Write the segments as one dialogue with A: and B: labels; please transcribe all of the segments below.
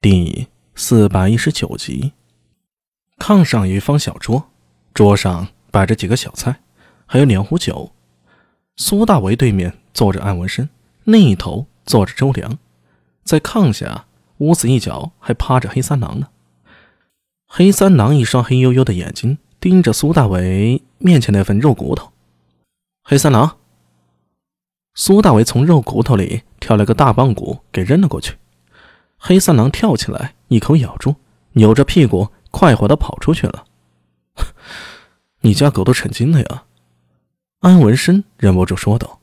A: 第四百一十九集，炕上有一方小桌，桌上摆着几个小菜，还有两壶酒。苏大为对面坐着安文生，另一头坐着周良，在炕下屋子一角还趴着黑三郎呢。黑三郎一双黑黝黝的眼睛盯着苏大为面前那份肉骨头。黑三郎，苏大为从肉骨头里挑了个大棒骨给扔了过去。黑三郎跳起来，一口咬住，扭着屁股快活的跑出去了。你家狗都成精了呀！安文生忍不住说道。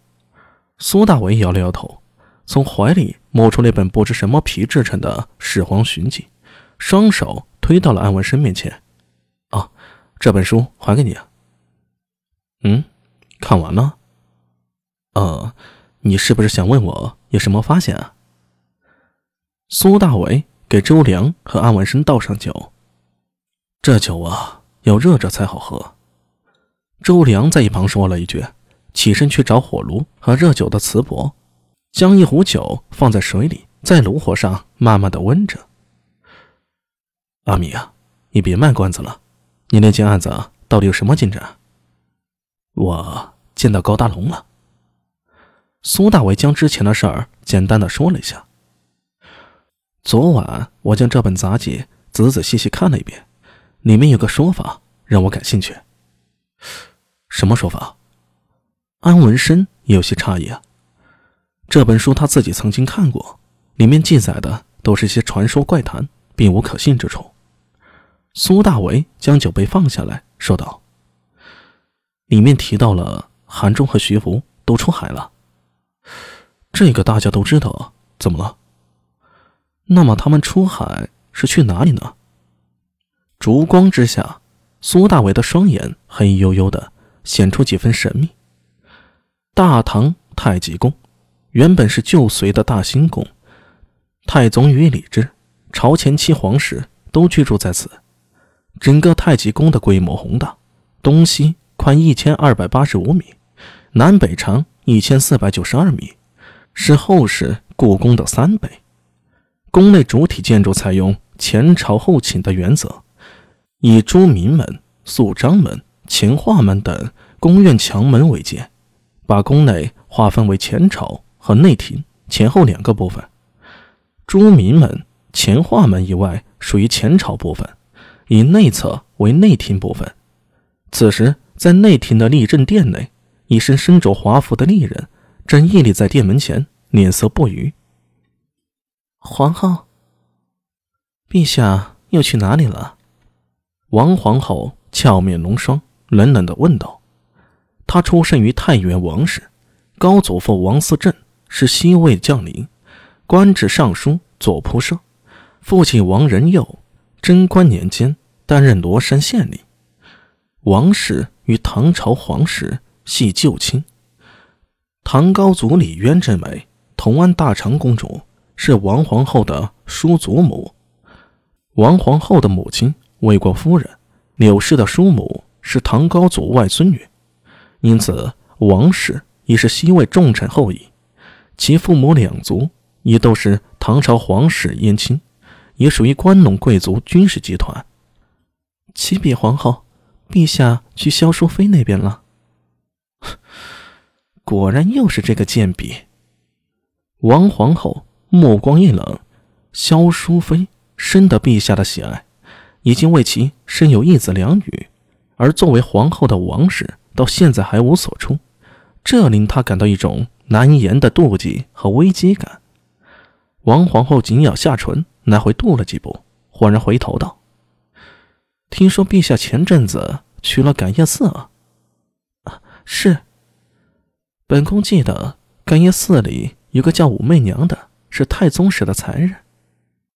A: 苏大伟摇了摇头，从怀里摸出那本不知什么皮制成的《始皇寻记》，双手推到了安文生面前。啊，这本书还给你啊。嗯，看完了。呃，你是不是想问我有什么发现啊？苏大伟给周良和安文生倒上酒，这酒啊要热着才好喝。周良在一旁说了一句，起身去找火炉和热酒的瓷钵，将一壶酒放在水里，在炉火上慢慢的温着。阿米啊，你别卖关子了，你那件案子到底有什么进展？我见到高大龙了。苏大伟将之前的事儿简单的说了一下。昨晚我将这本杂记仔仔细细看了一遍，里面有个说法让我感兴趣。什么说法？安文生有些诧异啊。这本书他自己曾经看过，里面记载的都是些传说怪谈，并无可信之处。苏大为将酒杯放下来说道：“里面提到了韩忠和徐福都出海了，这个大家都知道，怎么了？”那么他们出海是去哪里呢？烛光之下，苏大伟的双眼黑黝黝的，显出几分神秘。大唐太极宫原本是旧隋的大兴宫，太宗与李治、朝前期皇室都居住在此。整个太极宫的规模宏大，东西宽一千二百八十五米，南北长一千四百九十二米，是后世故宫的三倍。宫内主体建筑采用前朝后寝的原则，以朱明门、肃章门、乾化门等宫院墙门为界，把宫内划分为前朝和内廷前后两个部分。朱明门、乾化门以外属于前朝部分，以内侧为内廷部分。此时，在内廷的立正殿内，一身身着华服的丽人正屹立在殿门前，脸色不愉。皇后，陛下又去哪里了？王皇后俏面龙霜，冷冷的问道。她出生于太原王氏，高祖父王思政是西魏将领，官至尚书左仆射。父亲王仁佑，贞观年间担任罗山县令。王氏与唐朝皇室系旧亲。唐高祖李渊之美，同安大长公主。是王皇后的叔祖母，王皇后的母亲魏国夫人柳氏的叔母是唐高祖外孙女，因此王氏亦是西魏重臣后裔，其父母两族也都是唐朝皇室姻亲，也属于关陇贵族军事集团。启禀皇后，陛下去萧淑妃那边了。果然又是这个贱婢，王皇后。目光一冷，萧淑妃深得陛下的喜爱，已经为其生有一子两女，而作为皇后的王氏到现在还无所出，这令他感到一种难言的妒忌和危机感。王皇后紧咬下唇，来回踱了几步，忽然回头道：“听说陛下前阵子去了感业寺啊？”“是。”本宫记得感业寺里有个叫武媚娘的。是太宗时的残忍。